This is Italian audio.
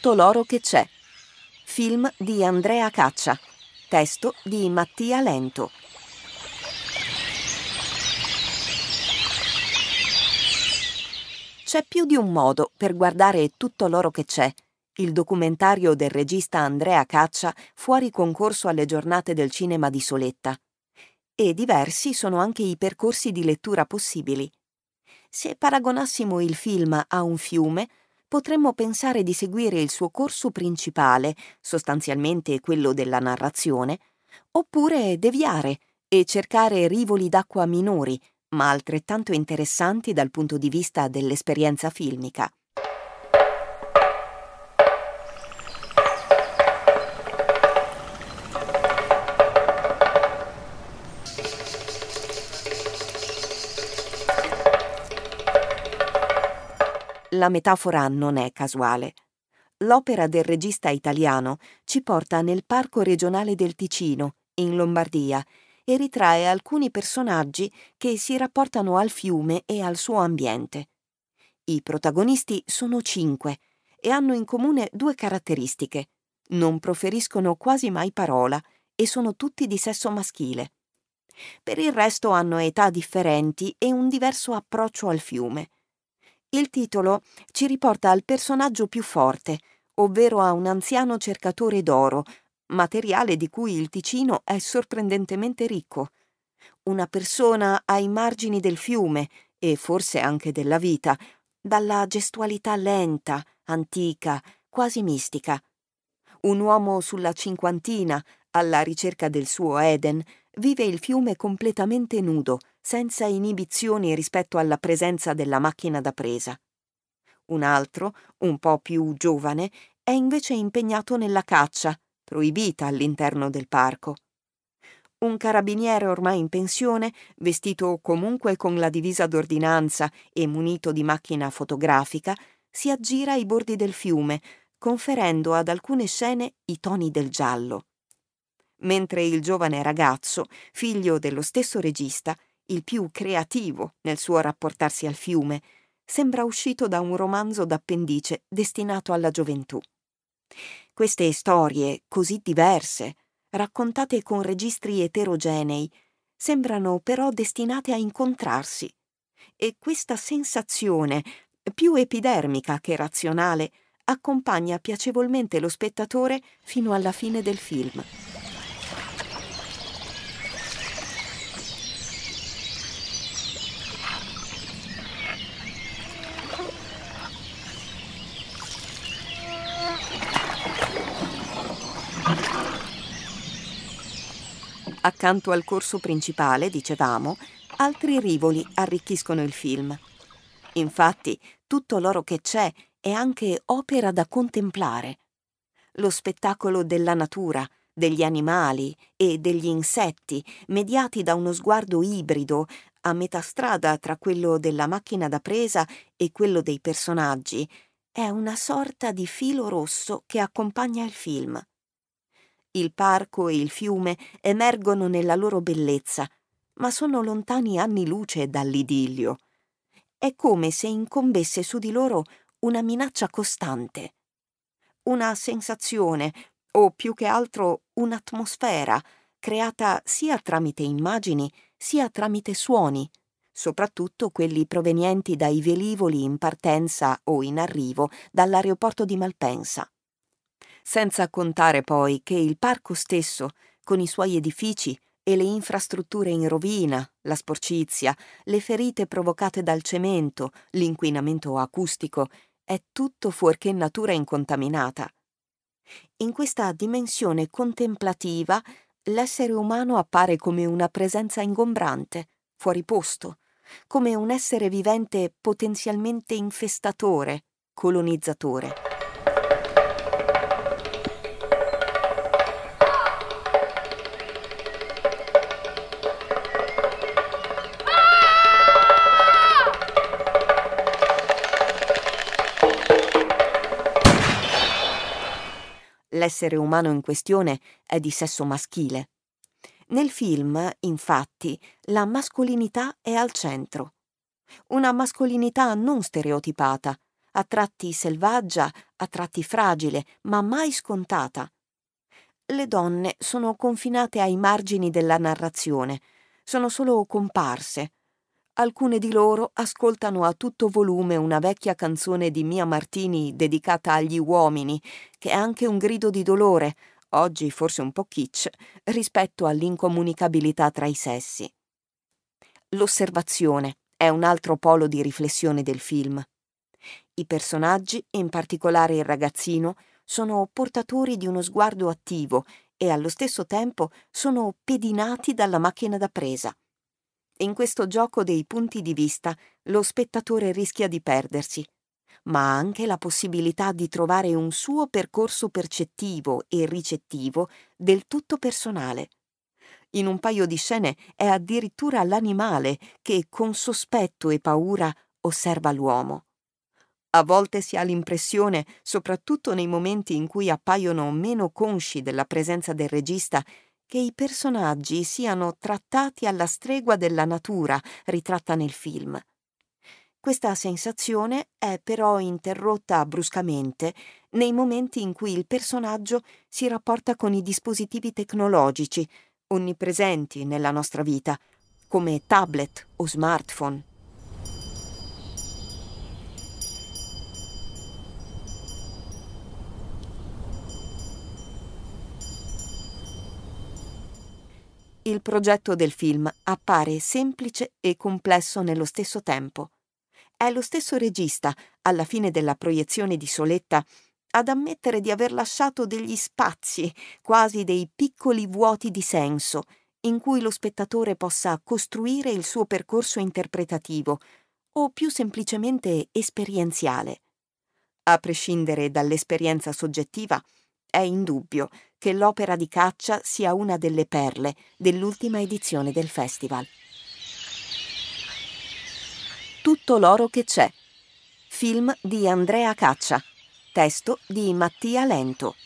Tutto l'oro che c'è. Film di Andrea Caccia. Testo di Mattia Lento. C'è più di un modo per guardare tutto l'oro che c'è. Il documentario del regista Andrea Caccia fuori concorso alle giornate del cinema di Soletta. E diversi sono anche i percorsi di lettura possibili. Se paragonassimo il film a un fiume, potremmo pensare di seguire il suo corso principale, sostanzialmente quello della narrazione, oppure deviare e cercare rivoli d'acqua minori, ma altrettanto interessanti dal punto di vista dell'esperienza filmica. La metafora non è casuale. L'opera del regista italiano ci porta nel Parco regionale del Ticino, in Lombardia, e ritrae alcuni personaggi che si rapportano al fiume e al suo ambiente. I protagonisti sono cinque e hanno in comune due caratteristiche. Non proferiscono quasi mai parola e sono tutti di sesso maschile. Per il resto hanno età differenti e un diverso approccio al fiume. Il titolo ci riporta al personaggio più forte, ovvero a un anziano cercatore d'oro, materiale di cui il Ticino è sorprendentemente ricco. Una persona ai margini del fiume e forse anche della vita, dalla gestualità lenta, antica, quasi mistica. Un uomo sulla cinquantina, alla ricerca del suo Eden, vive il fiume completamente nudo, senza inibizioni rispetto alla presenza della macchina da presa. Un altro, un po' più giovane, è invece impegnato nella caccia, proibita all'interno del parco. Un carabiniere ormai in pensione, vestito comunque con la divisa d'ordinanza e munito di macchina fotografica, si aggira ai bordi del fiume, conferendo ad alcune scene i toni del giallo. Mentre il giovane ragazzo, figlio dello stesso regista, il più creativo nel suo rapportarsi al fiume, sembra uscito da un romanzo d'appendice destinato alla gioventù. Queste storie, così diverse, raccontate con registri eterogenei, sembrano però destinate a incontrarsi. E questa sensazione, più epidermica che razionale, accompagna piacevolmente lo spettatore fino alla fine del film. Accanto al corso principale, dicevamo, altri rivoli arricchiscono il film. Infatti, tutto l'oro che c'è è anche opera da contemplare. Lo spettacolo della natura, degli animali e degli insetti, mediati da uno sguardo ibrido, a metà strada tra quello della macchina da presa e quello dei personaggi, è una sorta di filo rosso che accompagna il film. Il parco e il fiume emergono nella loro bellezza, ma sono lontani anni luce dall'idillio. È come se incombesse su di loro una minaccia costante, una sensazione, o più che altro un'atmosfera, creata sia tramite immagini sia tramite suoni, soprattutto quelli provenienti dai velivoli in partenza o in arrivo dall'aeroporto di Malpensa senza contare poi che il parco stesso, con i suoi edifici e le infrastrutture in rovina, la sporcizia, le ferite provocate dal cemento, l'inquinamento acustico, è tutto fuorché natura incontaminata. In questa dimensione contemplativa l'essere umano appare come una presenza ingombrante, fuori posto, come un essere vivente potenzialmente infestatore, colonizzatore. L'essere umano in questione è di sesso maschile. Nel film, infatti, la mascolinità è al centro. Una mascolinità non stereotipata, a tratti selvaggia, a tratti fragile, ma mai scontata. Le donne sono confinate ai margini della narrazione, sono solo comparse. Alcune di loro ascoltano a tutto volume una vecchia canzone di Mia Martini dedicata agli uomini, che è anche un grido di dolore, oggi forse un po' kitsch, rispetto all'incomunicabilità tra i sessi. L'osservazione è un altro polo di riflessione del film. I personaggi, in particolare il ragazzino, sono portatori di uno sguardo attivo e allo stesso tempo sono pedinati dalla macchina da presa. In questo gioco dei punti di vista lo spettatore rischia di perdersi, ma ha anche la possibilità di trovare un suo percorso percettivo e ricettivo del tutto personale. In un paio di scene è addirittura l'animale che con sospetto e paura osserva l'uomo. A volte si ha l'impressione, soprattutto nei momenti in cui appaiono meno consci della presenza del regista, che i personaggi siano trattati alla stregua della natura ritratta nel film. Questa sensazione è però interrotta bruscamente nei momenti in cui il personaggio si rapporta con i dispositivi tecnologici, onnipresenti nella nostra vita, come tablet o smartphone. Il progetto del film appare semplice e complesso nello stesso tempo. È lo stesso regista, alla fine della proiezione di Soletta, ad ammettere di aver lasciato degli spazi, quasi dei piccoli vuoti di senso, in cui lo spettatore possa costruire il suo percorso interpretativo, o più semplicemente esperienziale. A prescindere dall'esperienza soggettiva, è indubbio che l'opera di caccia sia una delle perle dell'ultima edizione del festival. Tutto l'oro che c'è. Film di Andrea Caccia. Testo di Mattia Lento.